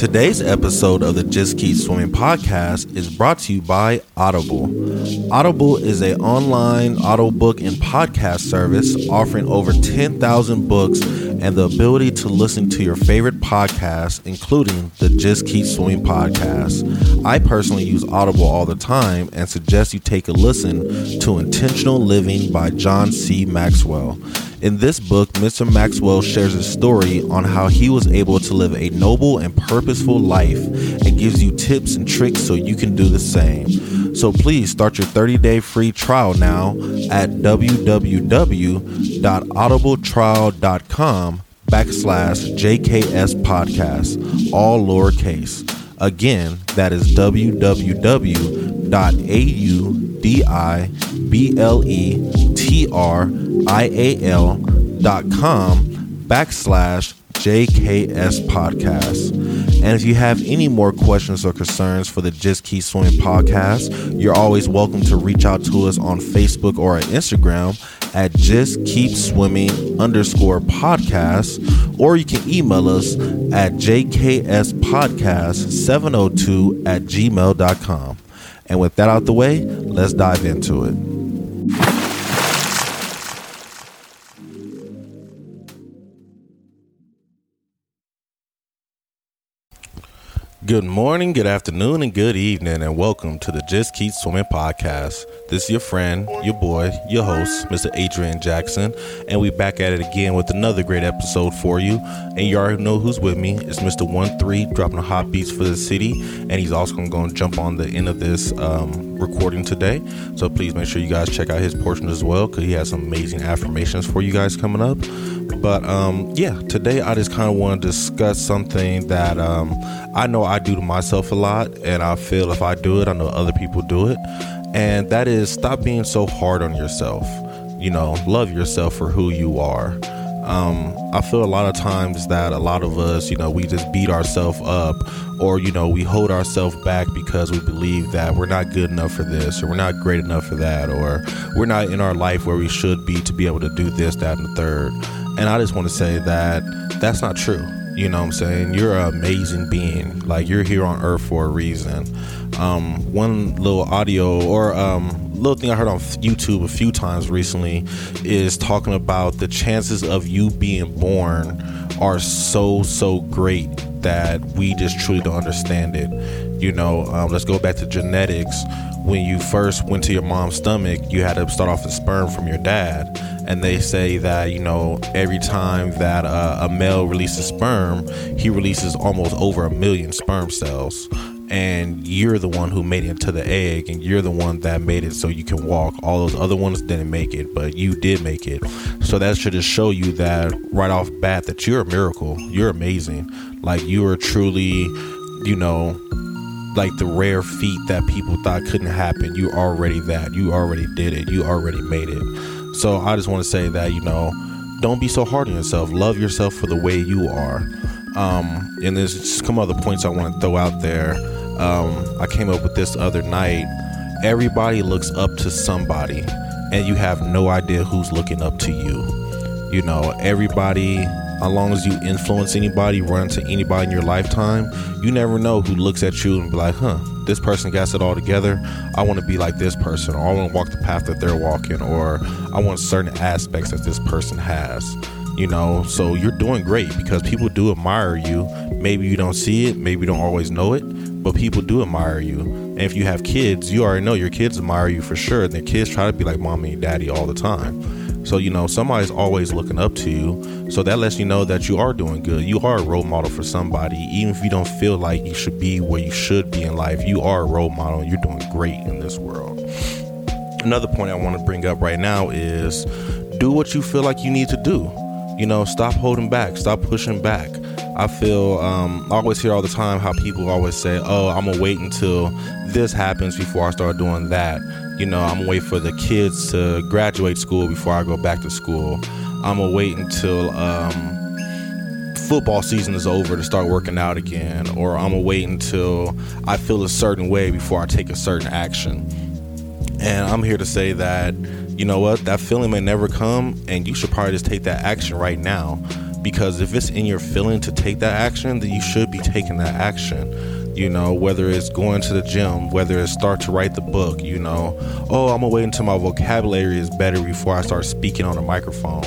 Today's episode of the Just Keep Swimming podcast is brought to you by Audible. Audible is a online audiobook and podcast service offering over 10,000 books and the ability to listen to your favorite podcasts, including the Just Keep Swimming podcast. I personally use Audible all the time and suggest you take a listen to Intentional Living by John C. Maxwell. In this book, Mr. Maxwell shares his story on how he was able to live a noble and purposeful life and gives you tips and tricks so you can do the same. So please start your 30 day free trial now at www.audibletrial.com backslash JKS podcast, all lowercase. Again, that is www.audibletrial.com backslash JKS podcast. And if you have any more questions or concerns for the Just Keep Swimming podcast, you're always welcome to reach out to us on Facebook or on Instagram at Just Keep Swimming underscore podcast, or you can email us at jkspodcast702 at gmail.com. And with that out the way, let's dive into it. Good morning, good afternoon, and good evening, and welcome to the Just Keep Swimming podcast. This is your friend, your boy, your host, Mr. Adrian Jackson, and we're back at it again with another great episode for you. And you already know who's with me. It's Mr. One Three dropping the hot beats for the city, and he's also going to jump on the end of this um, recording today. So please make sure you guys check out his portion as well, because he has some amazing affirmations for you guys coming up. But um, yeah, today I just kind of want to discuss something that um, I know I do to myself a lot, and I feel if I do it, I know other people do it. And that is stop being so hard on yourself. You know, love yourself for who you are. Um, I feel a lot of times that a lot of us, you know, we just beat ourselves up or, you know, we hold ourselves back because we believe that we're not good enough for this or we're not great enough for that or we're not in our life where we should be to be able to do this, that, and the third. And I just want to say that that's not true. You know what I'm saying? You're an amazing being. Like you're here on earth for a reason. Um, one little audio or um, little thing I heard on YouTube a few times recently is talking about the chances of you being born are so so great that we just truly don't understand it. You know, um, let's go back to genetics. When you first went to your mom's stomach, you had to start off with sperm from your dad and they say that you know every time that uh, a male releases sperm he releases almost over a million sperm cells. And you're the one who made it into the egg and you're the one that made it so you can walk. All those other ones didn't make it but you did make it. So that should just show you that right off bat that you're a miracle. You're amazing. Like you are truly you know like the rare feat that people thought couldn't happen. You already that. You already did it. You already made it so I just want to say that, you know, don't be so hard on yourself. Love yourself for the way you are. Um, and there's just some other points I want to throw out there. Um, I came up with this other night. Everybody looks up to somebody, and you have no idea who's looking up to you. You know, everybody, as long as you influence anybody, run into anybody in your lifetime, you never know who looks at you and be like, huh, this person gets it all together. I want to be like this person, or I want to walk the path that they're walking, or I want certain aspects that this person has. You know, so you're doing great because people do admire you. Maybe you don't see it, maybe you don't always know it, but people do admire you. And if you have kids, you already know your kids admire you for sure. And their kids try to be like mommy and daddy all the time. So, you know, somebody's always looking up to you. So that lets you know that you are doing good. You are a role model for somebody. Even if you don't feel like you should be where you should be in life, you are a role model and you're doing great in this world. Another point I want to bring up right now is do what you feel like you need to do. You know, stop holding back, stop pushing back. I feel um, I always hear all the time how people always say, "Oh, I'm gonna wait until this happens before I start doing that." You know, I'm wait for the kids to graduate school before I go back to school. I'm gonna wait until um, football season is over to start working out again, or I'm gonna wait until I feel a certain way before I take a certain action. And I'm here to say that, you know what, that feeling may never come, and you should probably just take that action right now. because if it's in your feeling to take that action, then you should be taking that action. You know, whether it's going to the gym, whether it's start to write the book, you know, oh, I'm gonna wait until my vocabulary is better before I start speaking on a microphone.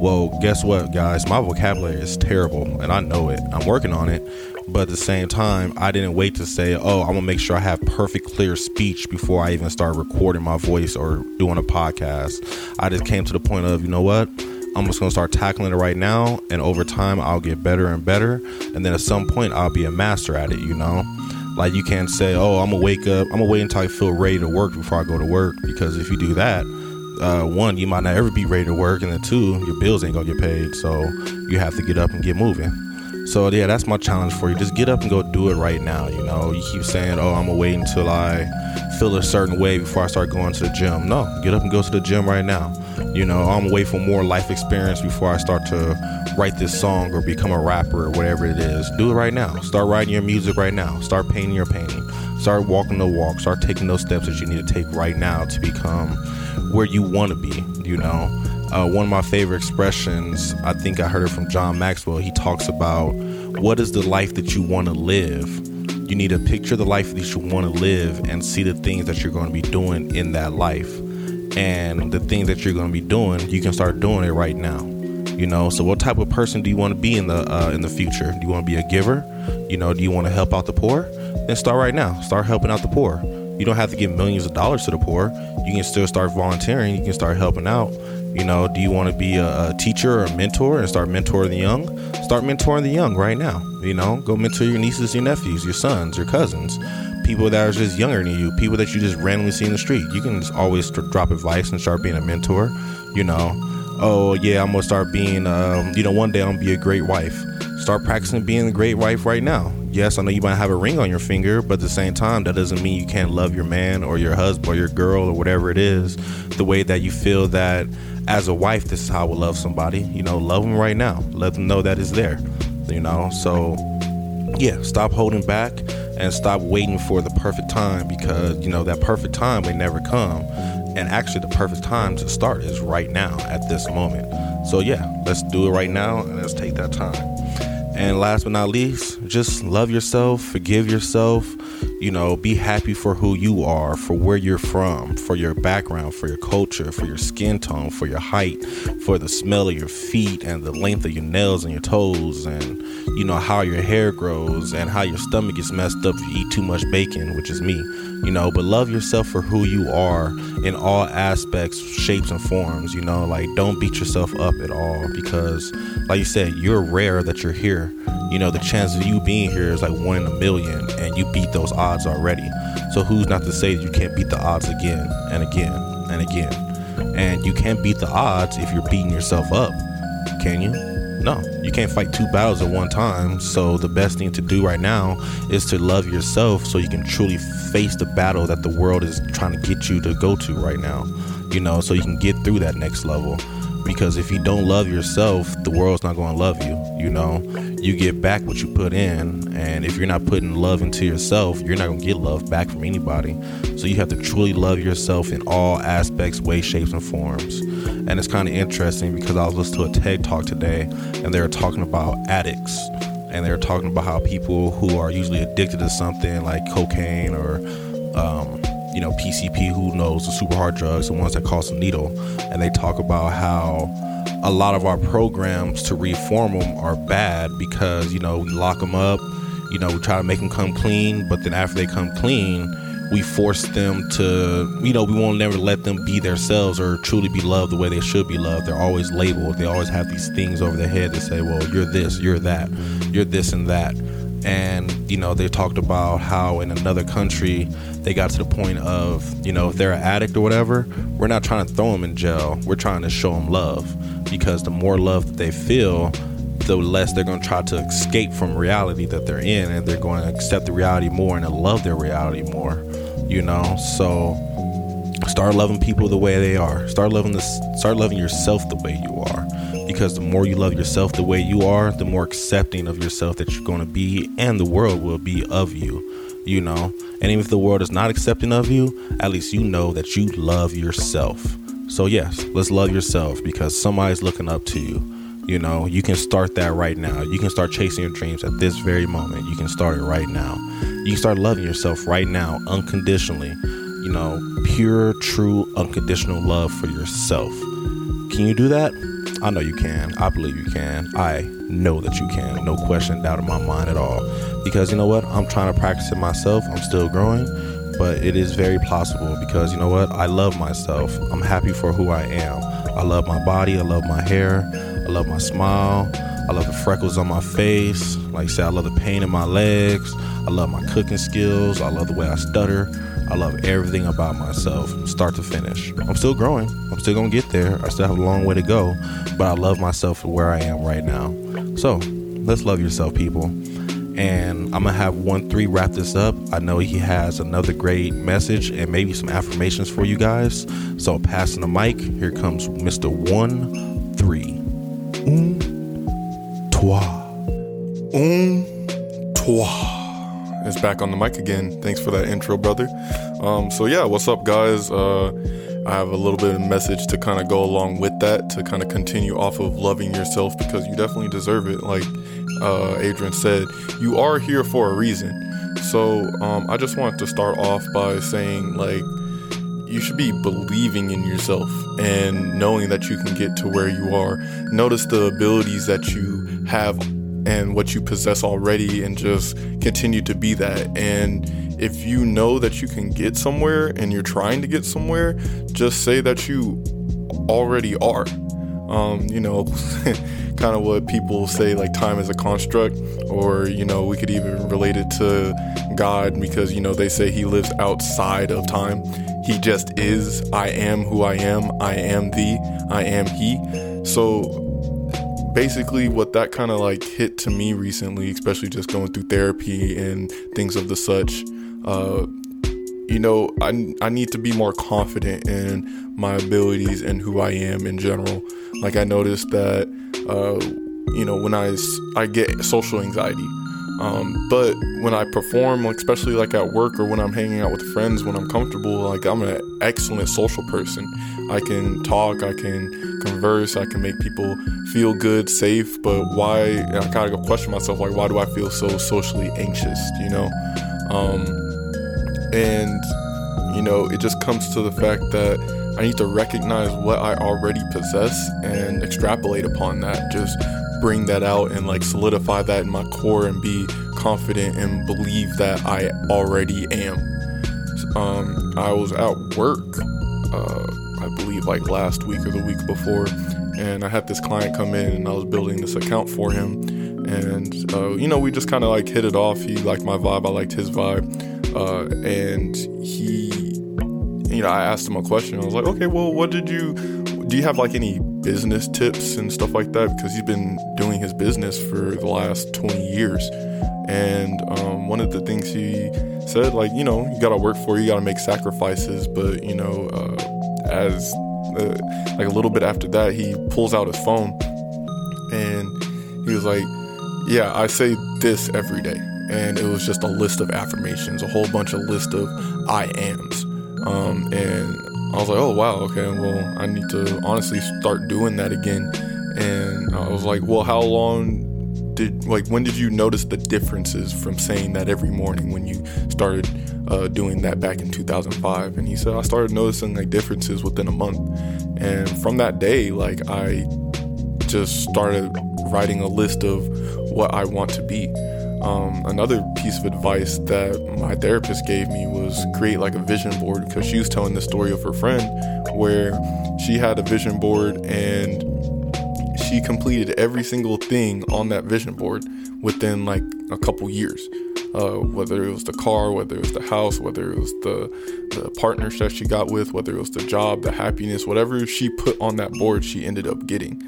Well, guess what, guys? My vocabulary is terrible, and I know it. I'm working on it. But at the same time, I didn't wait to say, oh, I'm gonna make sure I have perfect, clear speech before I even start recording my voice or doing a podcast. I just came to the point of, you know what? I'm just gonna start tackling it right now, and over time, I'll get better and better. And then at some point, I'll be a master at it, you know? Like, you can't say, oh, I'm gonna wake up, I'm gonna wait until I feel ready to work before I go to work, because if you do that, uh, one, you might not ever be ready to work, and then two, your bills ain't gonna get paid. So you have to get up and get moving. So yeah, that's my challenge for you. Just get up and go do it right now. You know, you keep saying, "Oh, I'm gonna wait until I feel a certain way before I start going to the gym." No, get up and go to the gym right now. You know, I'm gonna wait for more life experience before I start to write this song or become a rapper or whatever it is. Do it right now. Start writing your music right now. Start painting your painting. Start walking the walk. Start taking those steps that you need to take right now to become where you want to be. You know, uh, one of my favorite expressions, I think I heard it from John Maxwell. He talks about what is the life that you want to live. You need to picture the life that you want to live and see the things that you're going to be doing in that life. And the things that you're going to be doing, you can start doing it right now. You know, so what type of person do you want to be in the uh, in the future? Do you want to be a giver? You know, do you want to help out the poor? Then start right now. Start helping out the poor. You don't have to give millions of dollars to the poor. You can still start volunteering. You can start helping out. You know, do you want to be a, a, teacher or a mentor and start mentoring the young? Start mentoring the young right now. You know, go mentor your nieces, your nephews, your sons, your cousins, people that are just younger than you, people that you just randomly see in the street. You can just always drop advice and start being a mentor. You know, oh yeah, I'm gonna start being, um, you know, one day I'm gonna be a great wife. Start practicing being a great wife right now yes, I know you might have a ring on your finger, but at the same time, that doesn't mean you can't love your man or your husband or your girl or whatever it is the way that you feel that as a wife, this is how I would love somebody. You know, love them right now. Let them know that it's there. You know, so yeah, stop holding back and stop waiting for the perfect time because you know that perfect time may never come. And actually, the perfect time to start is right now at this moment. So yeah, let's do it right now and let's take that time. And last but not least, just love yourself, forgive yourself, you know, be happy for who you are, for where you're from, for your background, for your culture, for your skin tone, for your height, for the smell of your feet and the length of your nails and your toes, and you know, how your hair grows and how your stomach gets messed up if you eat too much bacon, which is me, you know. But love yourself for who you are in all aspects, shapes, and forms, you know, like don't beat yourself up at all because, like you said, you're rare that you're here you know, the chance of you being here is like one in a million, and you beat those odds already. So who's not to say you can't beat the odds again and again and again? And you can't beat the odds if you're beating yourself up, can you? No, you can't fight two battles at one time. So the best thing to do right now is to love yourself so you can truly face the battle that the world is trying to get you to go to right now. You know, so you can get through that next level because if you don't love yourself, the world's not going to love you. You know, you get back what you put in, and if you're not putting love into yourself, you're not going to get love back from anybody. So you have to truly love yourself in all aspects, ways, shapes, and forms. And it's kind of interesting because I was listening to a TED talk today, and they were talking about addicts. And they were talking about how people who are usually addicted to something like cocaine or um, you know, PCP, who knows the super hard drugs, the ones that cause a needle, and they talk about how a lot of our programs to reform them are bad because you know we lock them up, you know, we try to make them come clean, but then after they come clean, we force them to, you know, we won't never let them be themselves or truly be loved the way they should be loved. They're always labeled. They always have these things over their head that say, well, you're this, you're that, you're this and that and you know they talked about how in another country they got to the point of you know if they're an addict or whatever we're not trying to throw them in jail. We're trying to show them love. Because the more love that they feel the less they're going to try to escape from reality that they're in. And they're going to accept the reality more and love their reality more you know? So start loving people the way they are. Start loving this start loving yourself the way you are because the more you love yourself the way you are, the more accepting of yourself that you're going to be, and the world will be of you. You know, and even if the world is not accepting of you, at least you know that you love yourself. So, yes, let's love yourself because somebody's looking up to you. You know, you can start that right now. You can start chasing your dreams at this very moment. You can start it right now. You can start loving yourself right now, unconditionally. You know, pure, true, unconditional love for yourself. Can you do that? I know you can. I believe you can. I know that you can. No question, doubt in my mind at all. Because you know what? I'm trying to practice it myself. I'm still growing, but it is very possible because you know what? I love myself. I'm happy for who I am. I love my body. I love my hair. I love my smile. I love the freckles on my face. Like I said, I love the pain in my legs. I love my cooking skills. I love the way I stutter. I love everything about myself, from start to finish. I'm still growing. I'm still gonna get there. I still have a long way to go, but I love myself for where I am right now. So let's love yourself, people. And I'm gonna have one three wrap this up. I know he has another great message and maybe some affirmations for you guys. So passing the mic, here comes Mr. One Three. Un, trois. Un, trois is back on the mic again. Thanks for that intro, brother. Um, so yeah, what's up, guys? Uh, I have a little bit of message to kind of go along with that to kind of continue off of loving yourself because you definitely deserve it. Like uh, Adrian said, you are here for a reason. So um, I just wanted to start off by saying like you should be believing in yourself and knowing that you can get to where you are. Notice the abilities that you have and what you possess already and just continue to be that. And if you know that you can get somewhere and you're trying to get somewhere, just say that you already are. Um, you know, kind of what people say like time is a construct, or you know, we could even relate it to God because you know they say he lives outside of time. He just is. I am who I am. I am thee. I am he. So basically what that kind of like hit to me recently, especially just going through therapy and things of the such. Uh, you know, I, I need to be more confident in my abilities and who I am in general. Like I noticed that, uh, you know, when I I get social anxiety, um, but when I perform, especially like at work or when I'm hanging out with friends, when I'm comfortable, like I'm an excellent social person. I can talk, I can converse, I can make people feel good, safe. But why? I kind of question myself, like, why do I feel so socially anxious? You know, um, and you know, it just comes to the fact that I need to recognize what I already possess and extrapolate upon that. Just bring that out and like solidify that in my core and be confident and believe that I already am. Um, I was at work, uh, I believe like last week or the week before, and I had this client come in and I was building this account for him. And, uh, you know, we just kind of like hit it off. He liked my vibe, I liked his vibe. Uh, and he, you know, I asked him a question. I was like, okay, well, what did you, do you have like any business tips and stuff like that because he's been doing his business for the last 20 years. And um, one of the things he said, like, you know, you gotta work for it, you gotta make sacrifices, but, you know, uh, as uh, like a little bit after that, he pulls out his phone and he was like, Yeah, I say this every day. And it was just a list of affirmations, a whole bunch of list of I ams. Um, and I was like, oh wow, okay, well, I need to honestly start doing that again. And I was like, well, how long did like when did you notice the differences from saying that every morning when you started uh, doing that back in 2005? And he said I started noticing like differences within a month, and from that day, like I just started writing a list of what I want to be. Um, another piece of advice that my therapist gave me was create like a vision board because she was telling the story of her friend where she had a vision board and she completed every single thing on that vision board within like a couple years. Uh, whether it was the car, whether it was the house, whether it was the the partners that she got with, whether it was the job, the happiness, whatever she put on that board, she ended up getting.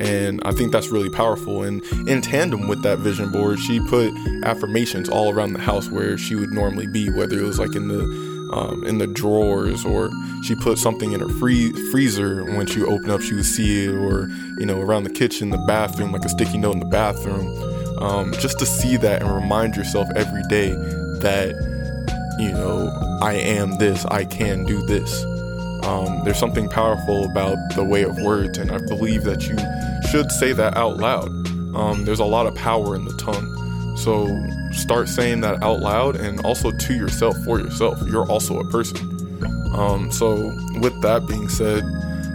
And I think that's really powerful. And in tandem with that vision board, she put affirmations all around the house where she would normally be, whether it was like in the um, in the drawers, or she put something in her free- freezer. When she opened up, she would see it, or you know, around the kitchen, the bathroom, like a sticky note in the bathroom. Um, just to see that and remind yourself every day that you know I am this, I can do this. Um, there's something powerful about the way of words, and I believe that you should say that out loud. Um, there's a lot of power in the tongue. So start saying that out loud and also to yourself, for yourself. You're also a person. Um, so, with that being said,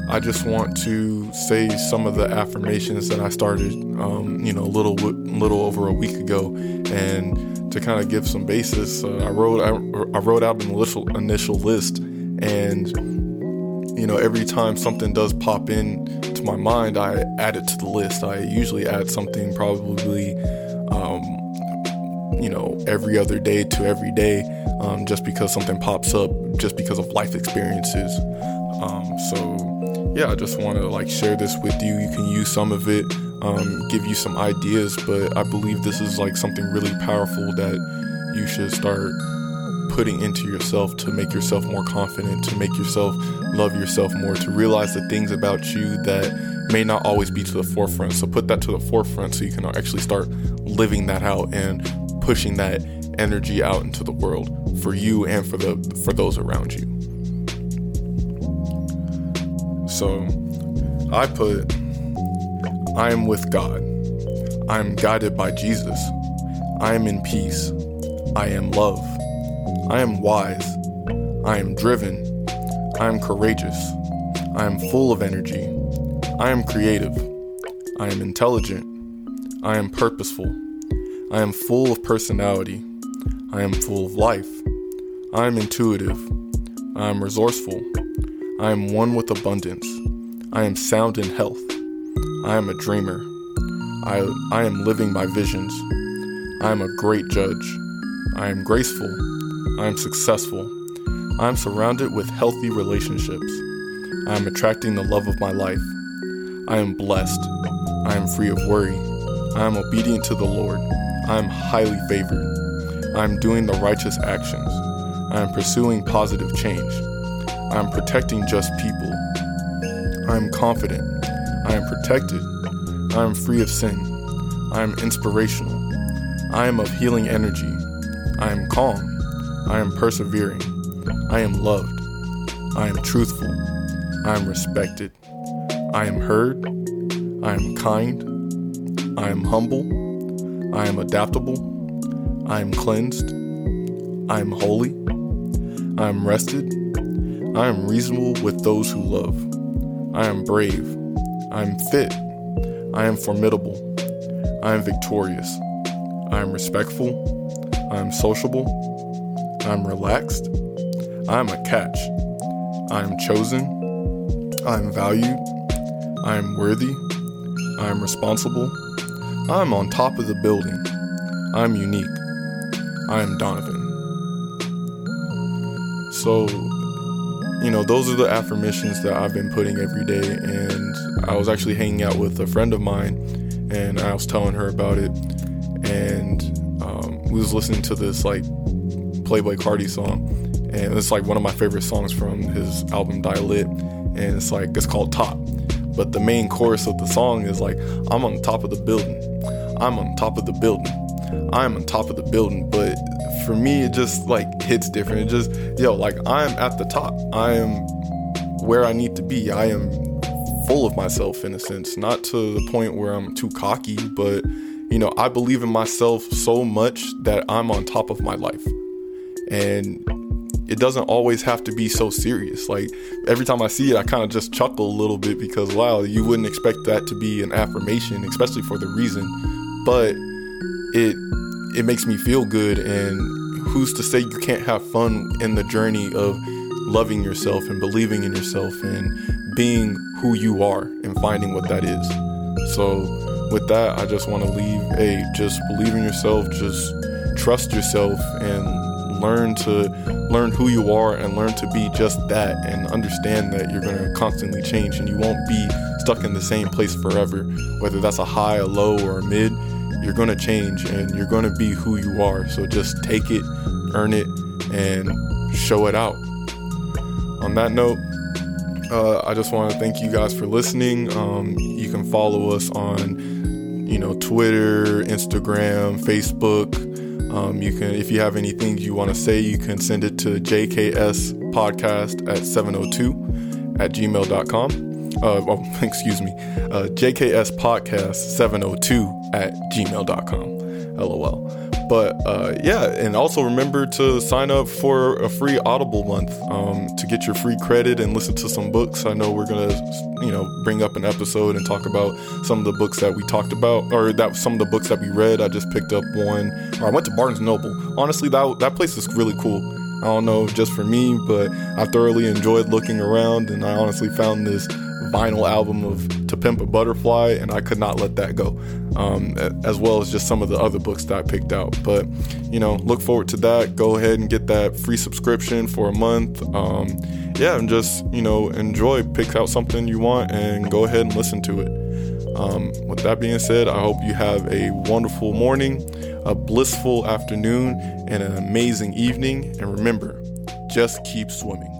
I just want to say some of the affirmations that I started, um, you know, a little little over a week ago, and to kind of give some basis, uh, I wrote I, I, wrote out an initial initial list, and you know, every time something does pop in to my mind, I add it to the list. I usually add something probably, um, you know, every other day to every day, um, just because something pops up, just because of life experiences. Um, so yeah, I just want to like share this with you. You can use some of it, um, give you some ideas, but I believe this is like something really powerful that you should start putting into yourself to make yourself more confident, to make yourself love yourself more, to realize the things about you that may not always be to the forefront. So put that to the forefront so you can actually start living that out and pushing that energy out into the world for you and for the for those around you. So I put, I am with God. I am guided by Jesus. I am in peace. I am love. I am wise. I am driven. I am courageous. I am full of energy. I am creative. I am intelligent. I am purposeful. I am full of personality. I am full of life. I am intuitive. I am resourceful. I am one with abundance. I am sound in health. I am a dreamer. I, I am living my visions. I am a great judge. I am graceful. I am successful. I am surrounded with healthy relationships. I am attracting the love of my life. I am blessed. I am free of worry. I am obedient to the Lord. I am highly favored. I am doing the righteous actions. I am pursuing positive change. I am protecting just people. I am confident. I am protected. I am free of sin. I am inspirational. I am of healing energy. I am calm. I am persevering. I am loved. I am truthful. I am respected. I am heard. I am kind. I am humble. I am adaptable. I am cleansed. I am holy. I am rested. I am reasonable with those who love. I am brave. I am fit. I am formidable. I am victorious. I am respectful. I am sociable. I am relaxed. I am a catch. I am chosen. I am valued. I am worthy. I am responsible. I am on top of the building. I am unique. I am Donovan. So, you know, those are the affirmations that I've been putting every day. And I was actually hanging out with a friend of mine, and I was telling her about it. And um, we was listening to this like Playboi Carti song, and it's like one of my favorite songs from his album Die Lit. And it's like it's called Top. But the main chorus of the song is like, I'm on top of the building. I'm on top of the building. I'm on top of the building. But for me, it just like hits different. It just, yo, like I'm at the top. I am where I need to be. I am full of myself in a sense, not to the point where I'm too cocky, but you know, I believe in myself so much that I'm on top of my life. And it doesn't always have to be so serious. Like every time I see it, I kind of just chuckle a little bit because wow, you wouldn't expect that to be an affirmation, especially for the reason. But it it makes me feel good and who's to say you can't have fun in the journey of loving yourself and believing in yourself and being who you are and finding what that is. So with that, I just want to leave a just believe in yourself, just trust yourself and learn to learn who you are and learn to be just that and understand that you're going to constantly change and you won't be stuck in the same place forever, whether that's a high, a low, or a mid you're going to change and you're going to be who you are. So just take it, earn it, and show it out. On that note, uh, I just want to thank you guys for listening. Um, you can follow us on, you know, Twitter, Instagram, Facebook. Um, you can, if you have anything you want to say, you can send it to JKS Podcast at 702 at gmail.com. Uh, oh, excuse me, uh, JKS Podcast 702 at gmail.com. LOL. But uh, yeah, and also remember to sign up for a free Audible month um, to get your free credit and listen to some books. I know we're gonna, you know, bring up an episode and talk about some of the books that we talked about, or that some of the books that we read. I just picked up one, or I went to Barnes Noble. Honestly, that that place is really cool. I don't know just for me, but I thoroughly enjoyed looking around, and I honestly found this vinyl album of To Pimp a Butterfly, and I could not let that go, um, as well as just some of the other books that I picked out. But, you know, look forward to that. Go ahead and get that free subscription for a month. Um, yeah, and just, you know, enjoy, pick out something you want, and go ahead and listen to it. Um, with that being said, I hope you have a wonderful morning, a blissful afternoon, and an amazing evening. And remember, just keep swimming.